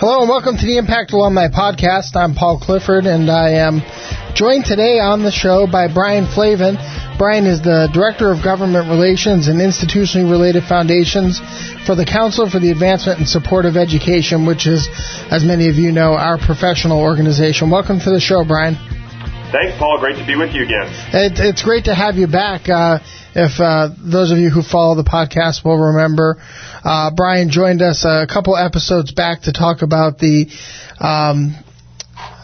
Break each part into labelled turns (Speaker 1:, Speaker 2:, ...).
Speaker 1: Hello and welcome to the Impact Alumni Podcast. I'm Paul Clifford and I am joined today on the show by Brian Flavin. Brian is the Director of Government Relations and Institutionally Related Foundations for the Council for the Advancement and Support of Education, which is, as many of you know, our professional organization. Welcome to the show, Brian.
Speaker 2: Thanks, Paul. Great to be with you again.
Speaker 1: It, it's great to have you back. Uh, if uh, those of you who follow the podcast will remember, uh, Brian joined us a couple episodes back to talk about the um,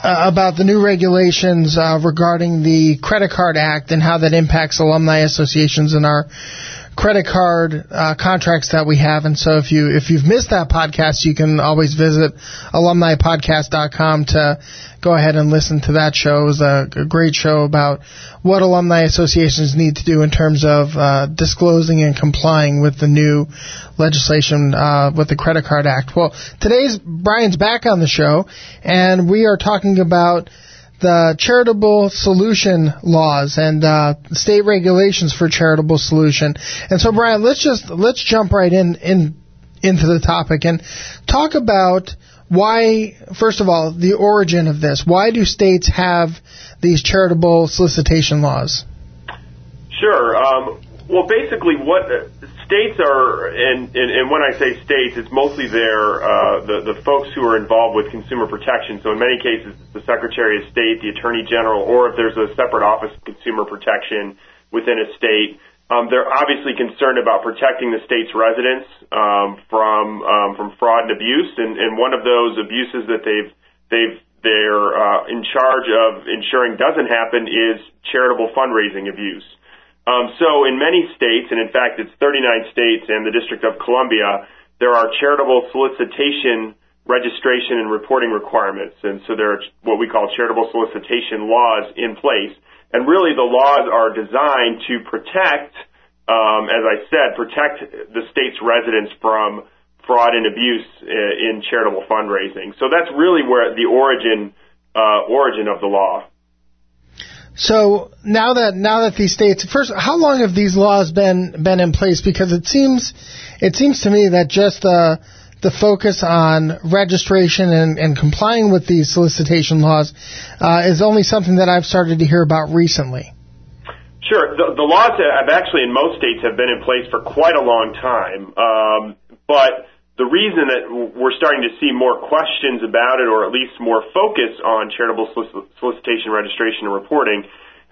Speaker 1: uh, about the new regulations uh, regarding the Credit Card Act and how that impacts alumni associations and our credit card uh, contracts that we have. And so if you if you've missed that podcast, you can always visit alumnipodcast.com to go ahead and listen to that show. It was a, a great show about what alumni associations need to do in terms of uh, disclosing and complying with the new legislation uh, with the Credit Card Act. Well, today's Brian's back on the show, and we are talking about the charitable solicitation laws and uh, state regulations for charitable solicitation. And so, Brian, let's just let's jump right in in into the topic and talk about why. First of all, the origin of this. Why do states have these charitable solicitation laws?
Speaker 2: Sure. Um, well, basically, what states are, and, and, and when I say states, it's mostly their uh, the the folks who are involved with consumer protection. So in many cases, it's the Secretary of State, the Attorney General, or if there's a separate office of consumer protection within a state. Um, they're obviously concerned about protecting the state's residents um, from um, from fraud and abuse, and, and one of those abuses that they've they've they're uh, in charge of ensuring doesn't happen is charitable fundraising abuse. Um, so in many states, and in fact it's 39 states and the District of Columbia, there are charitable solicitation registration and reporting requirements. And so there are what we call charitable solicitation laws in place. And really the laws are designed to protect, um, as I said, protect the state's residents from fraud and abuse uh, in charitable fundraising. So that's really where the origin, uh, origin of the law.
Speaker 1: So now that now that these states first, how long have these laws been been in place? Because it seems it seems to me that just the the focus on registration and, and complying with these solicitation laws uh, is only something that I've started to hear about recently.
Speaker 2: Sure, the, the laws have actually in most states have been in place for quite a long time, um, but the reason that we're starting to see more questions about it, or at least more focus on charitable solicitation, registration, and reporting,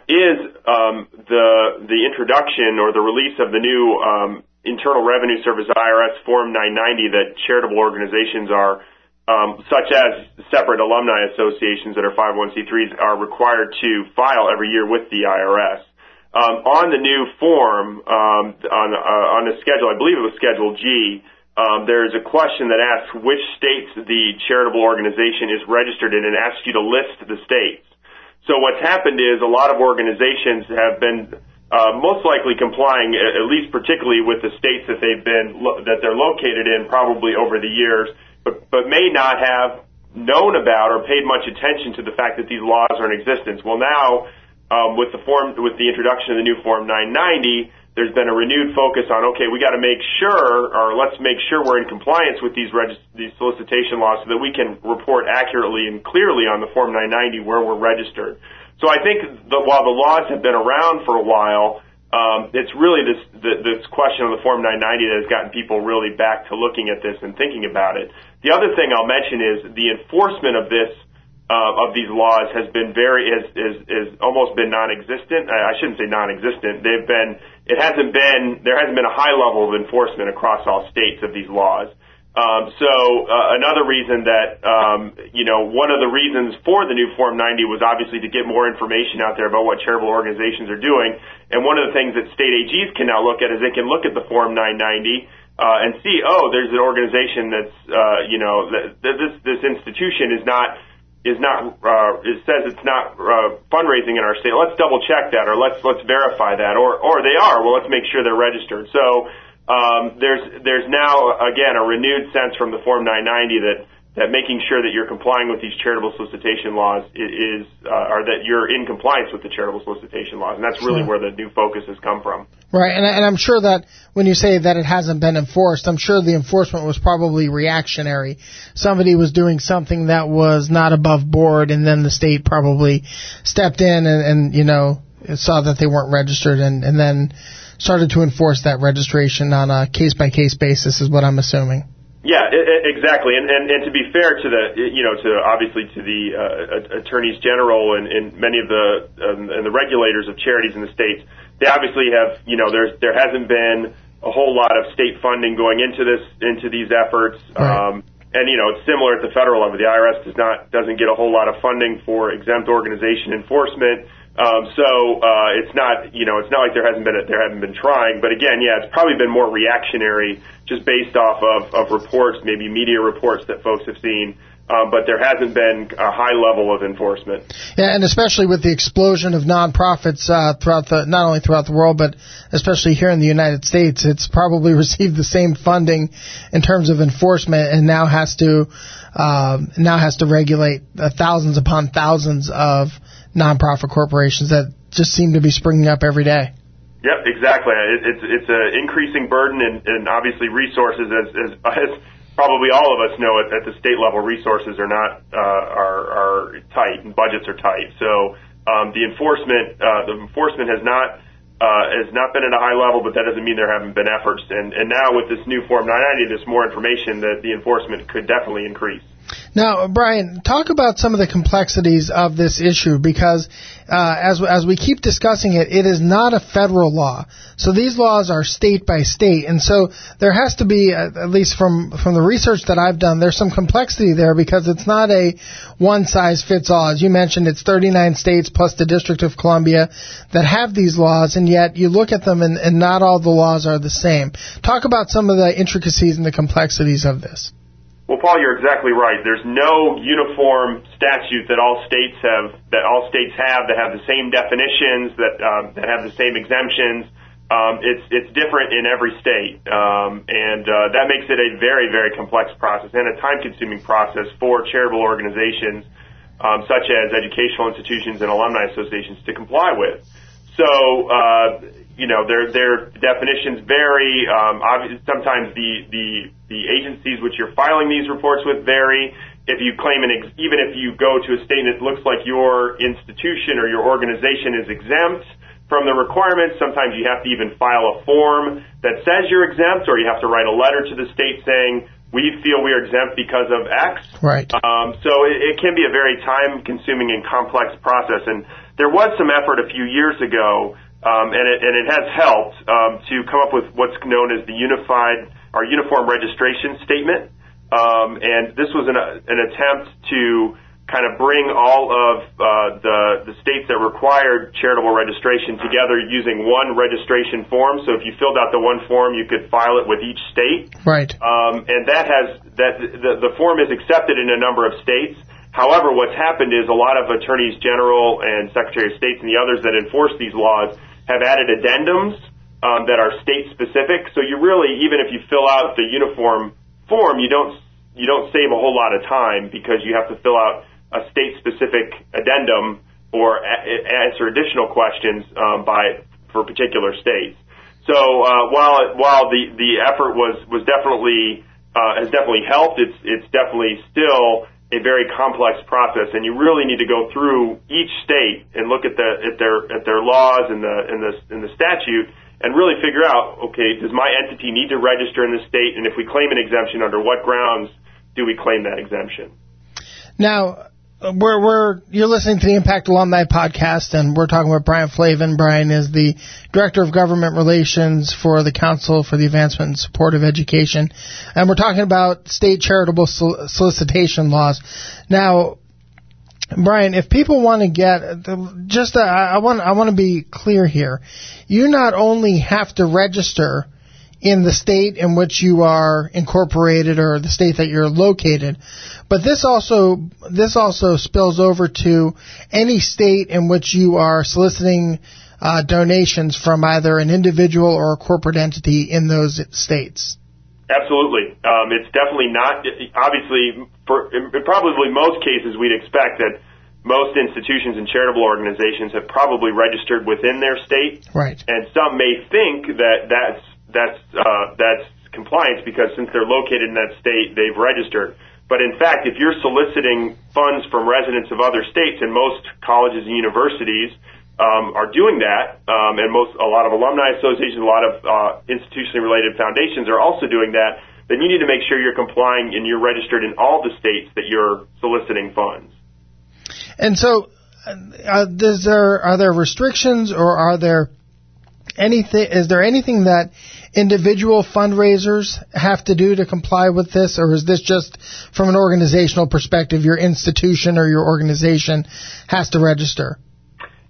Speaker 2: is um, the the introduction or the release of the new um, Internal Revenue Service IRS Form 990 that charitable organizations are, um, such as separate alumni associations that are 501c3s, are required to file every year with the IRS. Um, on the new form, um, on uh, on the schedule, I believe it was Schedule G um, there's a question that asks which states the charitable organization is registered in and asks you to list the states. So what's happened is a lot of organizations have been uh, most likely complying, at least particularly with the states that they've been that they're located in, probably over the years, but but may not have known about or paid much attention to the fact that these laws are in existence. Well, now um, with the form with the introduction of the new Form 990 there's been a renewed focus on okay, we got to make sure, or let's make sure we're in compliance with these these solicitation laws so that we can report accurately and clearly on the Form 990 where we're registered. So I think that while the laws have been around for a while, um, it's really this this question of the Form 990 that has gotten people really back to looking at this and thinking about it. The other thing I'll mention is the enforcement of this uh, of these laws has been very has, has, has almost been non-existent. I shouldn't say non-existent. They've been it hasn't been there hasn't been a high level of enforcement across all states of these laws. Um, so uh, another reason that um, you know one of the reasons for the new Form 90 was obviously to get more information out there about what charitable organizations are doing. And one of the things that state AGs can now look at is they can look at the Form 990 uh, and see, oh, there's an organization that's uh, you know that, that this this institution is not is not uh, it says it's not uh, fundraising in our state. Let's double check that, or let's let's verify that, or or they are. Well, let's make sure they're registered. So um, there's there's now again a renewed sense from the Form 990 that that making sure that you're complying with these charitable solicitation laws is uh, or that you're in compliance with the charitable solicitation laws, and that's really where the new focus has come from.
Speaker 1: Right, and, and I'm sure that when you say that it hasn't been enforced, I'm sure the enforcement was probably reactionary. Somebody was doing something that was not above board, and then the state probably stepped in and, and you know saw that they weren't registered, and, and then started to enforce that registration on a case by case basis, is what I'm assuming.
Speaker 2: Yeah, exactly. And, and, and to be fair to the, you know, to obviously to the uh, attorneys general and, and many of the um, and the regulators of charities in the states, they obviously have, you know, there's there hasn't been a whole lot of state funding going into this into these efforts. Right. Um, and you know, it's similar at the federal level. The IRS does not doesn't get a whole lot of funding for exempt organization enforcement. Um, so uh, it's not, you know, it's not like there hasn't been a, there haven't been trying, but again, yeah, it's probably been more reactionary, just based off of, of reports, maybe media reports that folks have seen. Um, but there hasn't been a high level of enforcement.
Speaker 1: Yeah, and especially with the explosion of nonprofits uh, throughout the not only throughout the world, but especially here in the United States, it's probably received the same funding in terms of enforcement, and now has to um, now has to regulate uh, thousands upon thousands of nonprofit corporations that just seem to be springing up every day.
Speaker 2: Yep, exactly. It, it's it's an increasing burden and, and obviously resources as, as as probably all of us know at, at the state level resources are not uh, are are tight and budgets are tight. So um, the enforcement uh, the enforcement has not uh, has not been at a high level, but that doesn't mean there haven't been efforts. And and now with this new Form 990, there's more information that the enforcement could definitely increase.
Speaker 1: Now, Brian, talk about some of the complexities of this issue because uh, as as we keep discussing it, it is not a federal law. So these laws are state by state, and so there has to be, at least from from the research that I've done, there's some complexity there because it's not a one size fits all. As you mentioned, it's 39 states plus the District of Columbia that have these laws, and yet you look at them and, and not all the laws are the same. Talk about some of the intricacies and the complexities of this.
Speaker 2: Well, Paul, you're exactly right. There's no uniform statute that all states have that all states have that have the same definitions that um, that have the same exemptions. Um, it's it's different in every state, um, and uh, that makes it a very very complex process and a time-consuming process for charitable organizations um, such as educational institutions and alumni associations to comply with. So, uh, you know, their their definitions vary. Um, obviously, sometimes the the the agencies which you're filing these reports with vary. If you claim an ex- even if you go to a state and it looks like your institution or your organization is exempt from the requirements, sometimes you have to even file a form that says you're exempt, or you have to write a letter to the state saying we feel we are exempt because of X.
Speaker 1: Right.
Speaker 2: Um, so it, it can be a very time-consuming and complex process. And there was some effort a few years ago, um, and, it, and it has helped um, to come up with what's known as the unified or uniform registration statement. Um, and this was an, an attempt to kind of bring all of uh, the the states that required charitable registration together using one registration form. So if you filled out the one form, you could file it with each state.
Speaker 1: Right.
Speaker 2: Um, and that has that the, the form is accepted in a number of states. However, what's happened is a lot of attorneys general and secretary of states and the others that enforce these laws have added addendums um, that are state specific. So you really, even if you fill out the uniform form, you don't you don't save a whole lot of time because you have to fill out a state-specific addendum or a- answer additional questions um, by for particular states. So uh, while while the the effort was was definitely uh, has definitely helped, it's it's definitely still a very complex process, and you really need to go through each state and look at the at their at their laws and the in the in the statute and really figure out okay, does my entity need to register in the state, and if we claim an exemption, under what grounds do we claim that exemption?
Speaker 1: Now, we're, we're you're listening to the Impact Alumni podcast, and we're talking with Brian Flavin. Brian is the director of government relations for the Council for the Advancement and Support of Education, and we're talking about state charitable solicitation laws. Now, Brian, if people want to get just, uh, I want I want to be clear here. You not only have to register in the state in which you are incorporated or the state that you're located. But this also this also spills over to any state in which you are soliciting uh, donations from either an individual or a corporate entity in those states.
Speaker 2: Absolutely, um, it's definitely not. Obviously, for in probably most cases, we'd expect that most institutions and charitable organizations have probably registered within their state.
Speaker 1: Right.
Speaker 2: And some may think that that's that's uh, that's compliance because since they're located in that state, they've registered. But in fact, if you're soliciting funds from residents of other states, and most colleges and universities um, are doing that, um, and most a lot of alumni associations, a lot of uh, institutionally related foundations are also doing that, then you need to make sure you're complying and you're registered in all the states that you're soliciting funds.
Speaker 1: And so, uh, there are there restrictions or are there anything? Is there anything that individual fundraisers have to do to comply with this, or is this just from an organizational perspective? Your institution or your organization has to register.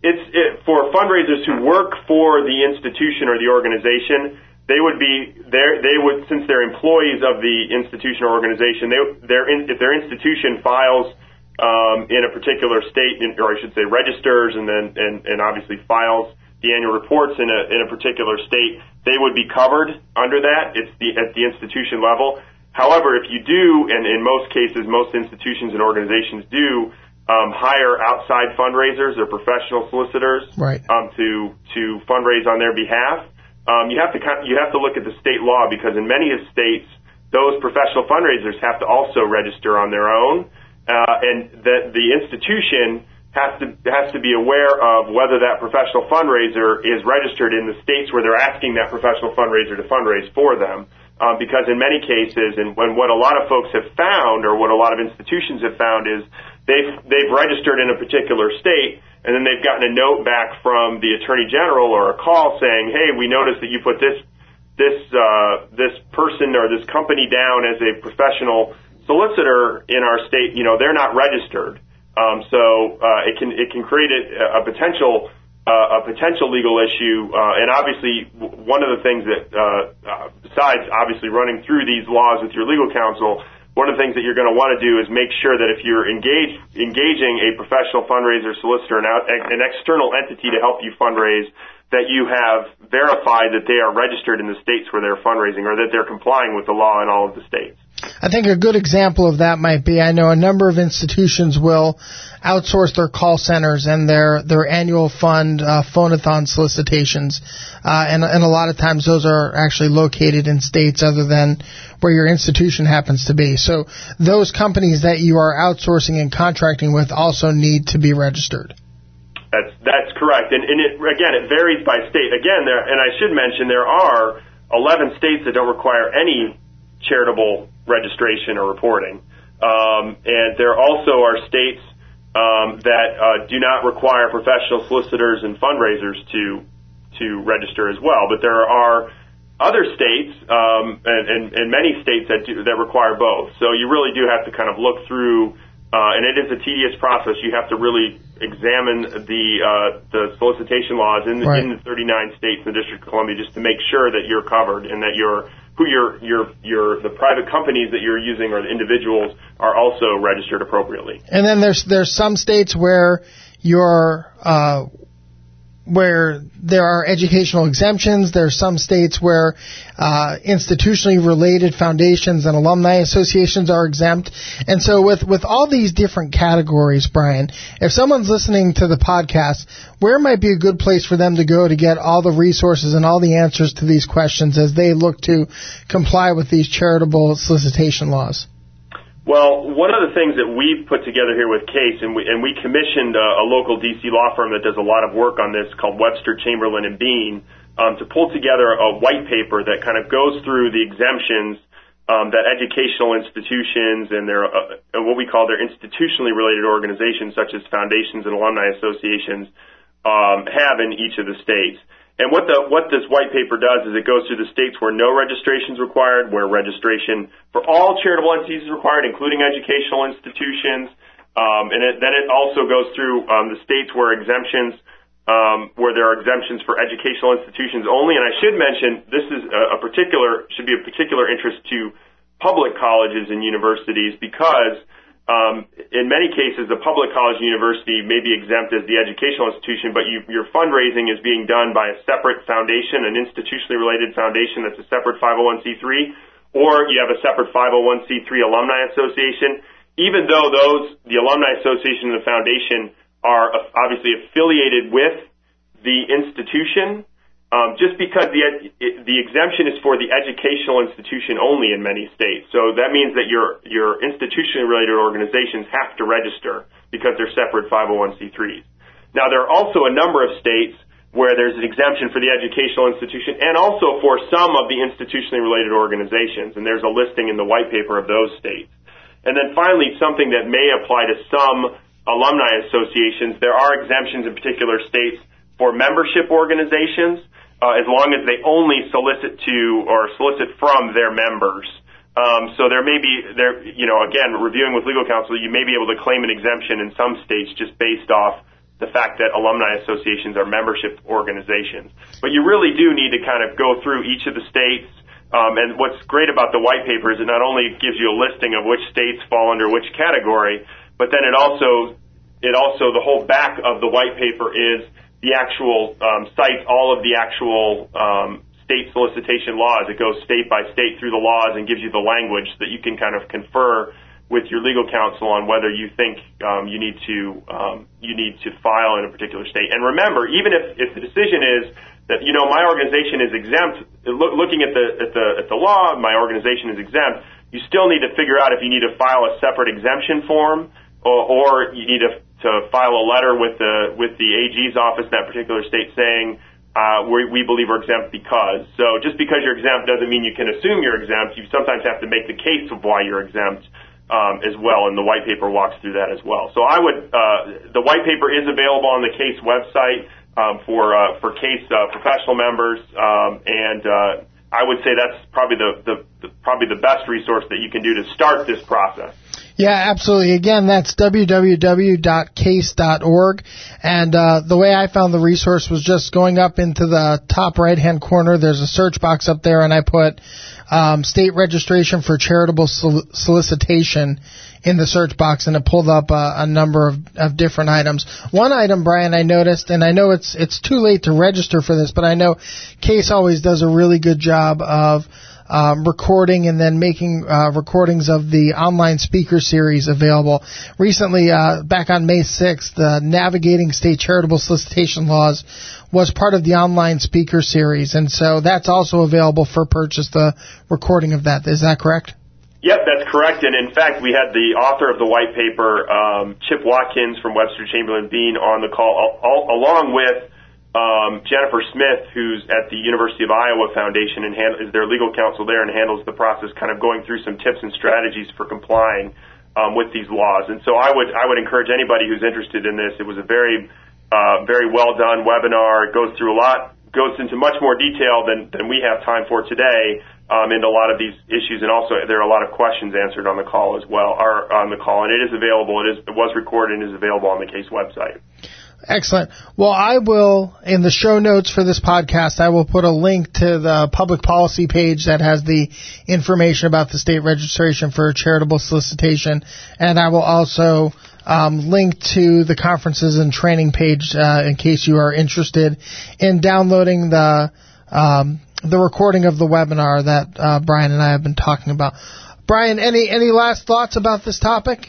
Speaker 2: It's it, for fundraisers who work for the institution or the organization. They would be there. They would, since they're employees of the institution or organization, they, their if their institution files um, in a particular state, or I should say, registers and then and, and obviously files the annual reports in a in a particular state, they would be covered under that. It's the at the institution level. However, if you do, and in most cases, most institutions and organizations do um, hire outside fundraisers or professional solicitors
Speaker 1: right.
Speaker 2: um, to to fundraise on their behalf. Um, you have to you have to look at the state law because in many states, those professional fundraisers have to also register on their own, uh, and that the institution has to has to be aware of whether that professional fundraiser is registered in the states where they're asking that professional fundraiser to fundraise for them. Um, because in many cases, and when what a lot of folks have found, or what a lot of institutions have found, is they've they've registered in a particular state, and then they've gotten a note back from the attorney general or a call saying, "Hey, we noticed that you put this this uh, this person or this company down as a professional solicitor in our state. You know, they're not registered." Um, so uh, it can it can create a, a potential uh, a potential legal issue, uh, and obviously one of the things that uh, uh, besides obviously running through these laws with your legal counsel, one of the things that you're going to want to do is make sure that if you're engaged engaging a professional fundraiser, solicitor, an, out, an external entity to help you fundraise, that you have verified that they are registered in the states where they're fundraising or that they're complying with the law in all of the states.
Speaker 1: I think a good example of that might be I know a number of institutions will outsource their call centers and their their annual fund uh, phonathon solicitations, uh, and and a lot of times those are actually located in states other than where your institution happens to be. So those companies that you are outsourcing and contracting with also need to be registered.
Speaker 2: That's that's correct, and and it again it varies by state. Again, there and I should mention there are 11 states that don't require any charitable registration or reporting. Um, and there also are states um, that uh, do not require professional solicitors and fundraisers to to register as well. But there are other states um, and, and, and many states that do, that require both. So you really do have to kind of look through, uh, and it is a tedious process. You have to really examine the uh, the solicitation laws in the,
Speaker 1: right.
Speaker 2: in the 39 states in the District of Columbia just to make sure that you're covered and that you're who your your your the private companies that you're using or the individuals are also registered appropriately.
Speaker 1: And then there's there's some states where your uh, where there are educational exemptions. There are some states where uh, institutionally related foundations and alumni associations are exempt. And so, with with all these different categories, Brian, if someone's listening to the podcast, where might be a good place for them to go to get all the resources and all the answers to these questions as they look to comply with these charitable solicitation laws?
Speaker 2: Well, one of the things that we've put together here with CASE, and we, and we commissioned a, a local DC law firm that does a lot of work on this called Webster, Chamberlain, and Bean, um, to pull together a white paper that kind of goes through the exemptions um, that educational institutions and their uh, what we call their institutionally related organizations, such as foundations and alumni associations, um, have in each of the states. And what the what this white paper does is it goes through the states where no registration is required, where registration for all charitable entities is required, including educational institutions, um, and it, then it also goes through um, the states where exemptions, um, where there are exemptions for educational institutions only. And I should mention this is a, a particular should be a particular interest to public colleges and universities because um, in many cases, the public college and university may be exempt as the educational institution, but you, your fundraising is being done by a separate foundation, an institutionally related foundation that's a separate 501c3, or you have a separate 501c3 alumni association. even though those, the Alumni Association and the Foundation are obviously affiliated with the institution, um, just because the the exemption is for the educational institution only in many states. So that means that your your institutionally related organizations have to register because they're separate 501c3s. Now there are also a number of states where there's an exemption for the educational institution and also for some of the institutionally related organizations, and there's a listing in the white paper of those states. And then finally, something that may apply to some alumni associations, there are exemptions in particular states for membership organizations uh, as long as they only solicit to or solicit from their members. Um, so there may be there, you know, again, reviewing with legal counsel, you may be able to claim an exemption in some states just based off the fact that alumni associations are membership organizations. But you really do need to kind of go through each of the states. Um, and what's great about the white paper is it not only gives you a listing of which states fall under which category, but then it also it also the whole back of the white paper is the actual um, cites all of the actual um, state solicitation laws. It goes state by state through the laws and gives you the language that you can kind of confer with your legal counsel on whether you think um, you need to um, you need to file in a particular state. And remember, even if, if the decision is that you know my organization is exempt, look, looking at the at the at the law, my organization is exempt. You still need to figure out if you need to file a separate exemption form or, or you need to to file a letter with the with the AG's office in that particular state saying uh, we, we believe we're exempt because. So just because you're exempt doesn't mean you can assume you're exempt. You sometimes have to make the CASE of why you're exempt um, as well, and the white paper walks through that as well. So I would uh, the white paper is available on the CASE website um, for uh, for case uh, professional members, um, and uh, I would say that's probably the, the, the probably the best resource that you can do to start this process.
Speaker 1: Yeah, absolutely. Again, that's www.case.org. And uh, the way I found the resource was just going up into the top right hand corner. There's a search box up there, and I put um, state registration for charitable sol- solicitation in the search box, and it pulled up a, a number of, of different items. One item, Brian, I noticed, and I know it's it's too late to register for this, but I know CASE always does a really good job of um, recording and then making uh, recordings of the online speaker series available. Recently, uh, back on May 6th, the Navigating State Charitable Solicitation Laws was part of the online speaker series, and so that's also available for purchase. The recording of that is that correct?
Speaker 2: Yep, that's correct. And in fact, we had the author of the white paper, um, Chip Watkins from Webster Chamberlain Bean, on the call, all, all, along with um, Jennifer Smith, who's at the University of Iowa Foundation and hand, is their legal counsel there and handles the process, kind of going through some tips and strategies for complying um, with these laws. And so I would I would encourage anybody who's interested in this. It was a very uh, very well done webinar. It goes through a lot, goes into much more detail than than we have time for today. Um, into a lot of these issues, and also there are a lot of questions answered on the call as well, or on the call, and it is available. It is it was recorded and is available on the CASE website.
Speaker 1: Excellent. Well, I will, in the show notes for this podcast, I will put a link to the public policy page that has the information about the state registration for charitable solicitation. And I will also um, link to the conferences and training page uh, in case you are interested in downloading the um, the recording of the webinar that uh, Brian and I have been talking about. Brian, any any last thoughts about this topic?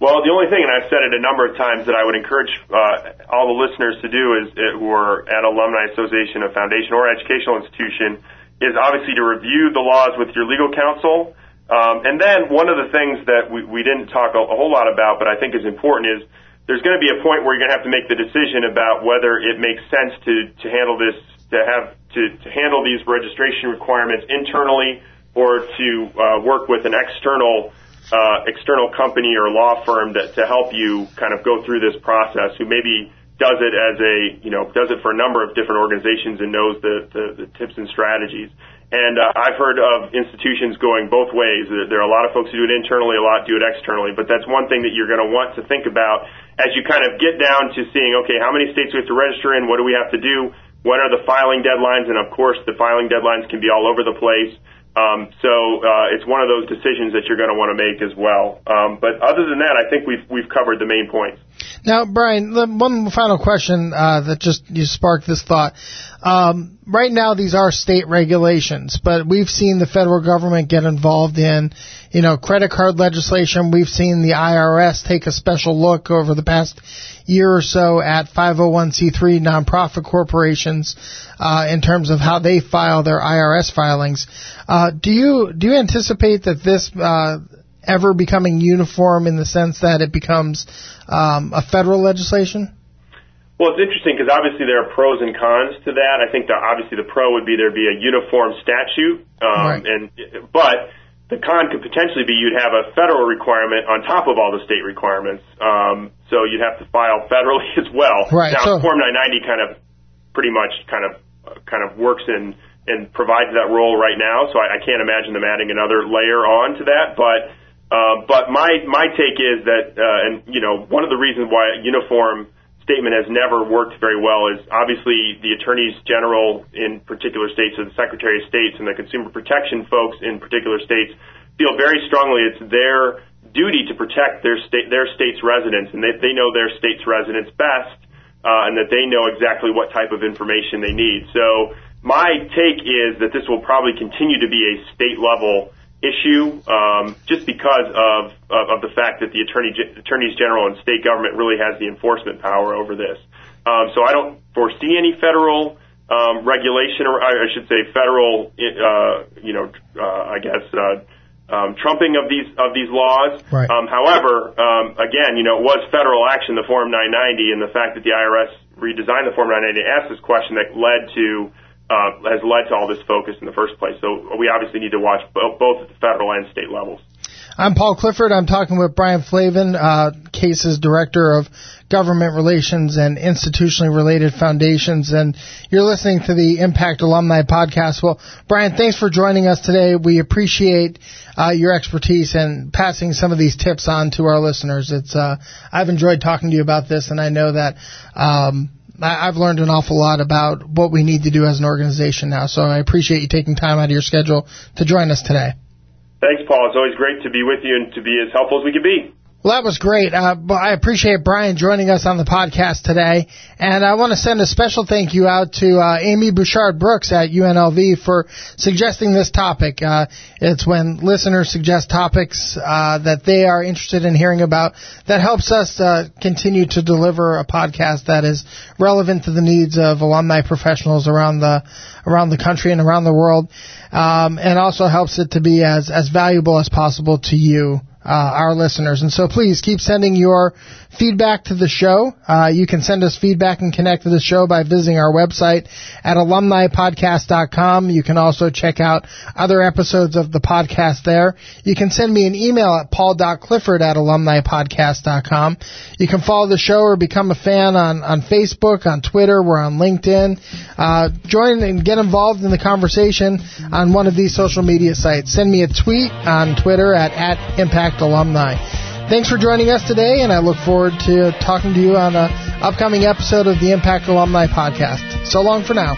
Speaker 2: Well, the only thing, and I've said it a number of times, that I would encourage uh, all the listeners to do is uh, who are at alumni association, a foundation, or educational institution, is obviously to review the laws with your legal counsel. Um, and then one of the things that we, we didn't talk a, a whole lot about, but I think is important, is there's going to be a point where you're going to have to make the decision about whether it makes sense to to handle this, to have to, to handle these registration requirements internally, or to uh, work with an external uh, external company or law firm that, to help you kind of go through this process who maybe does it as a, you know, does it for a number of different organizations and knows the, the, the tips and strategies. And uh, I've heard of institutions going both ways. There are a lot of folks who do it internally, a lot do it externally. But that's one thing that you're going to want to think about as you kind of get down to seeing, okay, how many states we have to register in? What do we have to do? When are the filing deadlines? And of course, the filing deadlines can be all over the place. Um, so uh, it's one of those decisions that you're going to want to make as well. Um, but other than that, I think we've we've covered the main points.
Speaker 1: Now, Brian, one final question uh, that just you sparked this thought. Um, right now, these are state regulations, but we've seen the federal government get involved in, you know, credit card legislation. We've seen the IRS take a special look over the past year or so at 501c3 nonprofit corporations uh, in terms of how they file their IRS filings. Uh, do you do you anticipate that this uh, ever becoming uniform in the sense that it becomes um, a federal legislation?
Speaker 2: Well, it's interesting because obviously there are pros and cons to that. I think that obviously the pro would be there'd be a uniform statute, um, right. and but the con could potentially be you'd have a federal requirement on top of all the state requirements. Um, so you'd have to file federally as well.
Speaker 1: Right.
Speaker 2: Now,
Speaker 1: so,
Speaker 2: Form 990 kind of pretty much kind of uh, kind of works in and provides that role right now. So I, I can't imagine them adding another layer on to that, but. Uh, but my my take is that, uh, and you know, one of the reasons why uniform statement has never worked very well is obviously the attorneys general in particular states or the secretary of states and the consumer protection folks in particular states feel very strongly it's their duty to protect their state their state's residents and they, they know their state's residents best uh, and that they know exactly what type of information they need. So my take is that this will probably continue to be a state level issue um, just because of, of, of the fact that the attorney attorneys general and state government really has the enforcement power over this. Um, so I don't foresee any federal um, regulation, or I should say, federal, uh, you know, uh, I guess. Uh, um, trumping of these of these laws.
Speaker 1: Right.
Speaker 2: Um, however, um, again, you know, it was federal action, the Form 990, and the fact that the IRS redesigned the Form 990 asked this question that led to uh, has led to all this focus in the first place. So we obviously need to watch both, both at the federal and state levels.
Speaker 1: I'm Paul Clifford. I'm talking with Brian Flavin, uh, CASE's Director of Government Relations and Institutionally Related Foundations. And you're listening to the Impact Alumni Podcast. Well, Brian, thanks for joining us today. We appreciate uh, your expertise and passing some of these tips on to our listeners. It's uh, I've enjoyed talking to you about this, and I know that um, I've learned an awful lot about what we need to do as an organization now. So I appreciate you taking time out of your schedule to join us today.
Speaker 2: Thanks, Paul. It's always great to be with you and to be as helpful as we can be.
Speaker 1: Well, that was great. Uh, I appreciate Brian joining us on the podcast today. And I want to send a special thank you out to uh, Amy Bouchard Brooks at UNLV for suggesting this topic. Uh, it's when listeners suggest topics uh, that they are interested in hearing about that helps us uh, continue to deliver a podcast that is relevant to the needs of alumni professionals around the around the country and around the world, um, and also helps it to be as as valuable as possible to you uh, our listeners. And so please keep sending your feedback to the show. Uh, you can send us feedback and connect to the show by visiting our website at alumnipodcast.com. You can also check out other episodes of the podcast there. You can send me an email at paul.clifford at alumnipodcast.com. You can follow the show or become a fan on, on Facebook, on Twitter, we're on LinkedIn. Uh, join and get involved in the conversation on one of these social media sites. Send me a tweet on Twitter at, at Impact Alumni. Thanks for joining us today, and I look forward to talking to you on an upcoming episode of the Impact Alumni Podcast. So long for now.